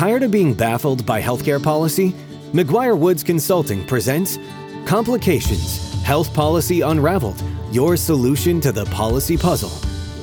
Tired of being baffled by healthcare policy? McGuireWoods Consulting presents Complications Health Policy Unraveled Your Solution to the Policy Puzzle.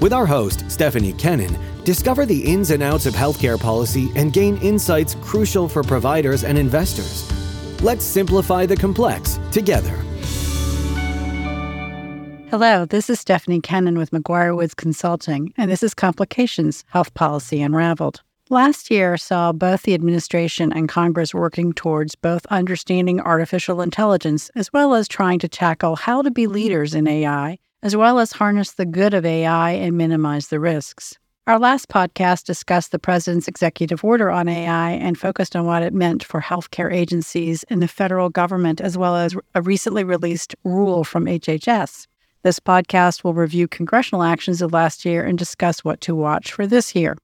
With our host, Stephanie Kennan, discover the ins and outs of healthcare policy and gain insights crucial for providers and investors. Let's simplify the complex together. Hello, this is Stephanie Kennan with McGuireWoods Consulting, and this is Complications Health Policy Unraveled. Last year saw both the administration and Congress working towards both understanding artificial intelligence as well as trying to tackle how to be leaders in AI, as well as harness the good of AI and minimize the risks. Our last podcast discussed the President's executive order on AI and focused on what it meant for healthcare agencies and the federal government, as well as a recently released rule from HHS. This podcast will review congressional actions of last year and discuss what to watch for this year.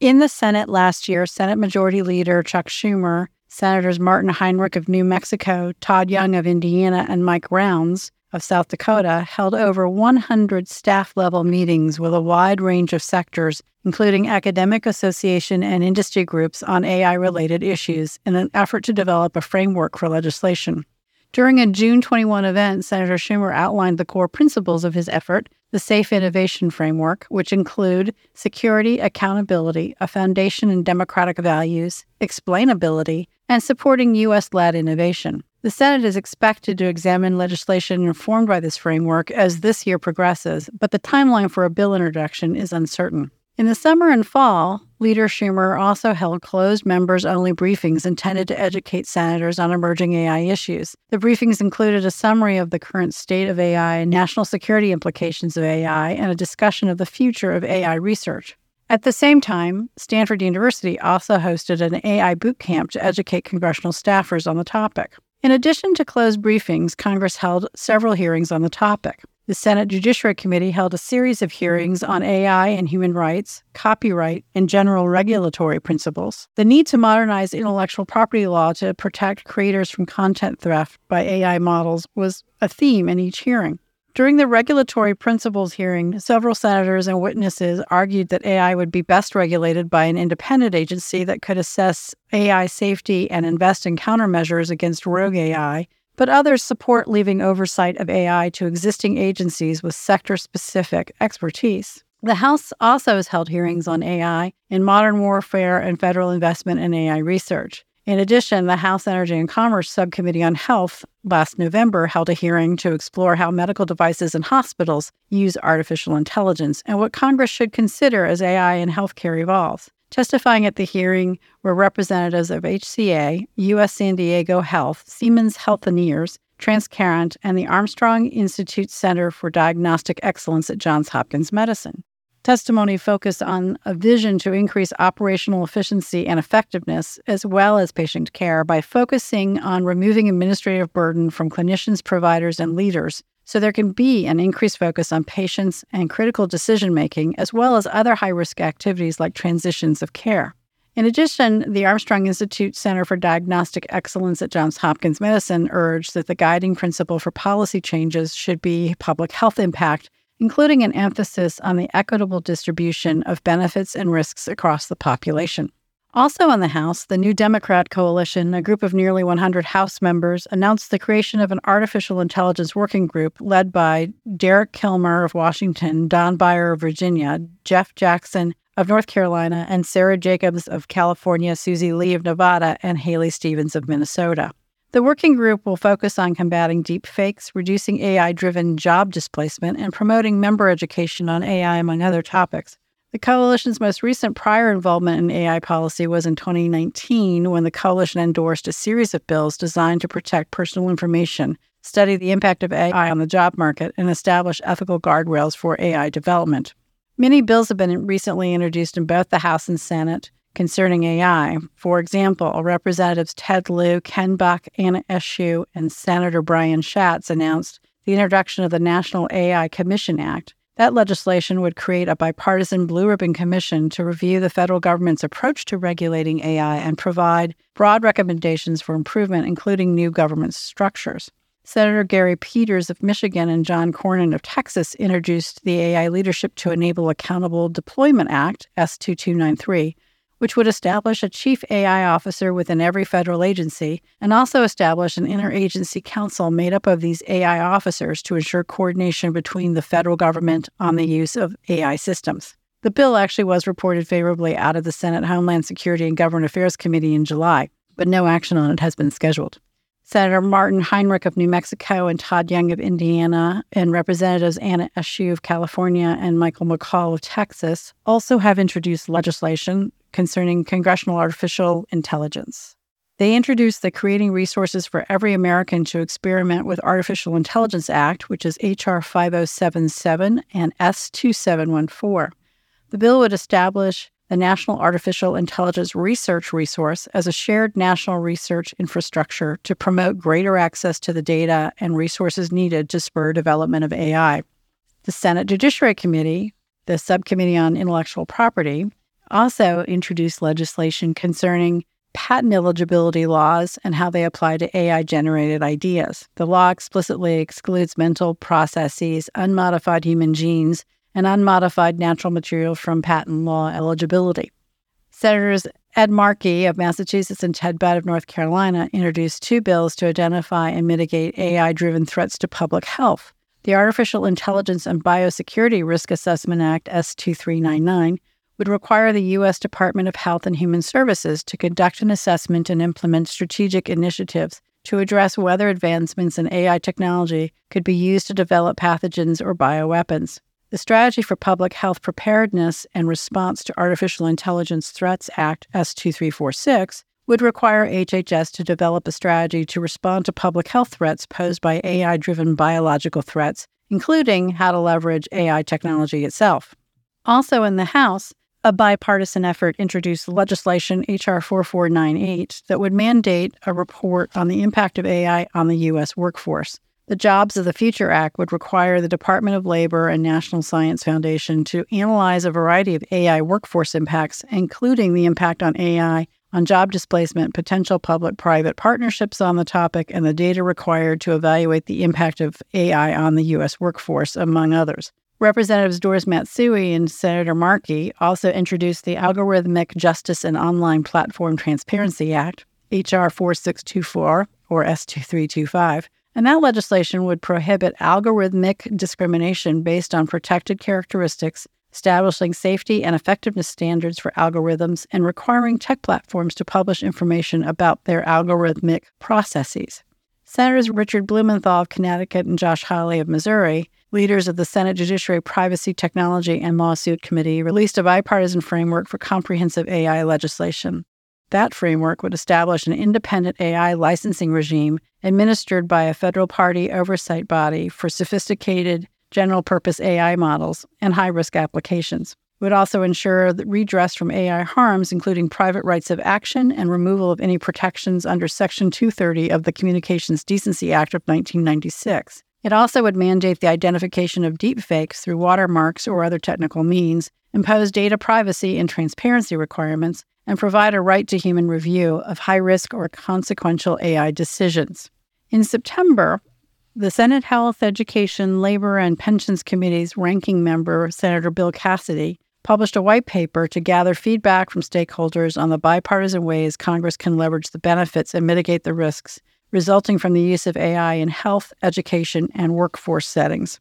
In the Senate last year, Senate Majority Leader Chuck Schumer, Senators Martin Heinrich of New Mexico, Todd Young of Indiana, and Mike Rounds of South Dakota held over 100 staff level meetings with a wide range of sectors, including academic association and industry groups on AI related issues, in an effort to develop a framework for legislation. During a June 21 event, Senator Schumer outlined the core principles of his effort, the Safe Innovation Framework, which include security, accountability, a foundation in democratic values, explainability, and supporting U.S. led innovation. The Senate is expected to examine legislation informed by this framework as this year progresses, but the timeline for a bill introduction is uncertain. In the summer and fall, Leader Schumer also held closed members only briefings intended to educate senators on emerging AI issues. The briefings included a summary of the current state of AI national security implications of AI and a discussion of the future of AI research. At the same time, Stanford University also hosted an AI boot camp to educate congressional staffers on the topic. In addition to closed briefings, Congress held several hearings on the topic. The Senate Judiciary Committee held a series of hearings on AI and human rights, copyright, and general regulatory principles. The need to modernize intellectual property law to protect creators from content theft by AI models was a theme in each hearing. During the regulatory principles hearing, several senators and witnesses argued that AI would be best regulated by an independent agency that could assess AI safety and invest in countermeasures against rogue AI but others support leaving oversight of AI to existing agencies with sector specific expertise. The House also has held hearings on AI in modern warfare and federal investment in AI research. In addition, the House Energy and Commerce Subcommittee on Health last November held a hearing to explore how medical devices and hospitals use artificial intelligence and what Congress should consider as AI in healthcare evolves. Testifying at the hearing were representatives of HCA, UC San Diego Health, Siemens Healthineers, Transcarent, and the Armstrong Institute Center for Diagnostic Excellence at Johns Hopkins Medicine. Testimony focused on a vision to increase operational efficiency and effectiveness, as well as patient care, by focusing on removing administrative burden from clinicians, providers, and leaders so there can be an increased focus on patients and critical decision making, as well as other high risk activities like transitions of care. In addition, the Armstrong Institute Center for Diagnostic Excellence at Johns Hopkins Medicine urged that the guiding principle for policy changes should be public health impact, including an emphasis on the equitable distribution of benefits and risks across the population. Also in the House, the New Democrat Coalition, a group of nearly 100 House members, announced the creation of an artificial intelligence working group led by Derek Kilmer of Washington, Don Beyer of Virginia, Jeff Jackson of North Carolina, and Sara Jacobs of California, Susie Lee of Nevada, and Haley Stevens of Minnesota. The working group will focus on combating deepfakes, reducing AI driven job displacement, and promoting member education on AI, among other topics. The coalition's most recent prior involvement in AI policy was in 2019 when the coalition endorsed a series of bills designed to protect personal information, study the impact of AI on the job market, and establish ethical guardrails for AI development. Many bills have been recently introduced in both the House and Senate concerning AI. For example, Representatives Ted Lieu, Ken Buck, Anna Eshoo, and Senator Brian Schatz announced the introduction of the National AI Commission Act, that legislation would create a bipartisan blue ribbon commission to review the federal government's approach to regulating AI and provide broad recommendations for improvement, including new government structures. Senator Gary Peters of Michigan and John Cornyn of Texas introduced the AI Leadership to Enable Accountable Deployment Act, S2293, which would establish a chief AI officer within every federal agency and also establish an interagency council made up of these AI officers to ensure coordination between the federal government on the use of AI systems. The bill actually was reported favorably out of the Senate Homeland Security and Government Affairs Committee in July, but no action on it has been scheduled. Senator Martin Heinrich of New Mexico and Todd Young of Indiana, and Representatives Anna Eshoo of California and Michael McCaul of Texas also have introduced legislation concerning congressional artificial intelligence. They introduced the Creating Resources for Every American to Experiment with Artificial Intelligence Act, which is H.R. 5077 and S 2714. The bill would establish the National Artificial Intelligence Research Resource as a shared national research infrastructure to promote greater access to the data and resources needed to spur development of AI. The Senate Judiciary Committee, the Subcommittee on Intellectual Property, also introduced legislation concerning patent eligibility laws and how they apply to AI generated ideas. The law explicitly excludes mental processes, unmodified human genes, and unmodified natural material from patent law eligibility. Senators Ed Markey of Massachusetts and Ted Budd of North Carolina introduced two bills to identify and mitigate AI driven threats to public health. The Artificial Intelligence and Biosecurity Risk Assessment Act, S 2399, would require the U.S. Department of Health and Human Services to conduct an assessment and implement strategic initiatives to address whether advancements in AI technology could be used to develop pathogens or bioweapons. The Strategy for Public Health Preparedness and Response to Artificial Intelligence Threats Act, S2346, would require HHS to develop a strategy to respond to public health threats posed by AI driven biological threats, including how to leverage AI technology itself. Also in the House, a bipartisan effort introduced legislation H.R. 4498 that would mandate a report on the impact of AI on the U.S. workforce. The Jobs of the Future Act would require the Department of Labor and National Science Foundation to analyze a variety of AI workforce impacts, including the impact on AI on job displacement, potential public private partnerships on the topic, and the data required to evaluate the impact of AI on the U.S. workforce, among others. Representatives Doris Matsui and Senator Markey also introduced the Algorithmic Justice and Online Platform Transparency Act, H.R. 4624 or S2325 and that legislation would prohibit algorithmic discrimination based on protected characteristics, establishing safety and effectiveness standards for algorithms, and requiring tech platforms to publish information about their algorithmic processes. Senators Richard Blumenthal of Connecticut and Josh Hawley of Missouri, leaders of the Senate Judiciary Privacy, Technology, and Law Subcommittee, released a bipartisan framework for comprehensive AI legislation. That framework would establish an independent AI licensing regime administered by a federal party oversight body for sophisticated general purpose AI models and high risk applications. It would also ensure that redress from AI harms, including private rights of action and removal of any protections under Section 230 of the Communications Decency Act of 1996. It also would mandate the identification of deepfakes through watermarks or other technical means, impose data privacy and transparency requirements, and provide a right to human review of high risk or consequential AI decisions. In September, the Senate Health, Education, Labor, and Pensions Committee's ranking member, Senator Bill Cassidy, published a white paper to gather feedback from stakeholders on the bipartisan ways Congress can leverage the benefits and mitigate the risks resulting from the use of AI in health, education, and workforce settings.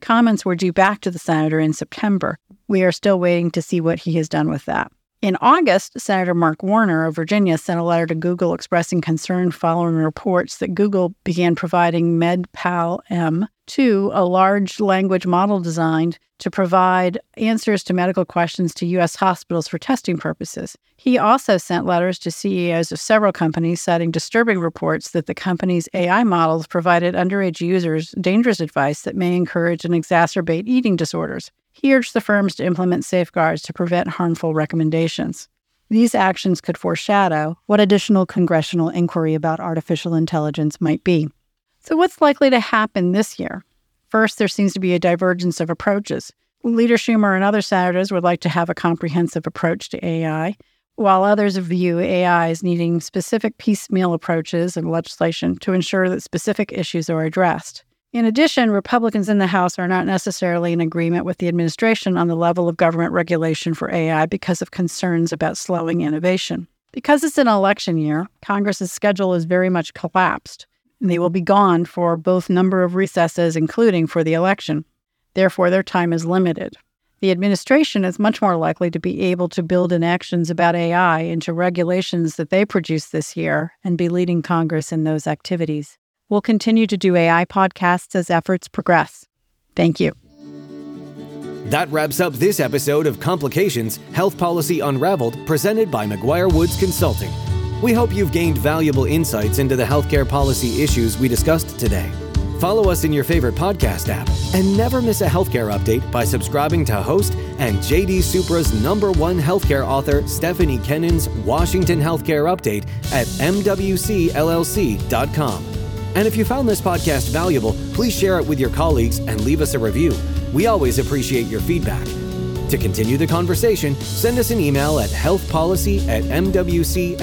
Comments were due back to the senator in September. We are still waiting to see what he has done with that. In August, Senator Mark Warner of Virginia sent a letter to Google expressing concern following reports that Google began providing Med-PaLM to a large language model designed to provide answers to medical questions to U.S. hospitals for testing purposes. He also sent letters to CEOs of several companies citing disturbing reports that the company's AI models provided underage users dangerous advice that may encourage and exacerbate eating disorders. He urged the firms to implement safeguards to prevent harmful recommendations. These actions could foreshadow what additional congressional inquiry about artificial intelligence might be. So, what's likely to happen this year? First, there seems to be a divergence of approaches. Leader Schumer and other senators would like to have a comprehensive approach to AI, while others view AI as needing specific piecemeal approaches and legislation to ensure that specific issues are addressed. In addition, Republicans in the House are not necessarily in agreement with the administration on the level of government regulation for AI because of concerns about slowing innovation. Because it's an election year, Congress's schedule is very much collapsed, and they will be gone for both number of recesses, including for the election. Therefore, their time is limited. The administration is much more likely to be able to build in actions about AI into regulations that they produce this year and be leading Congress in those activities. We'll continue to do AI podcasts as efforts progress. Thank you. That wraps up this episode of Complications Health Policy Unraveled, presented by McGuireWoods Consulting. We hope you've gained valuable insights into the healthcare policy issues we discussed today. Follow us in your favorite podcast app and never miss a healthcare update by subscribing to host and JD Supra's number one healthcare author, Stephanie Kennan's Washington Healthcare Update at MWCLLC.com. And if you found this podcast valuable, please share it with your colleagues and leave us a review. We always appreciate your feedback. To continue the conversation, send us an email at healthpolicy at mwcllc.com.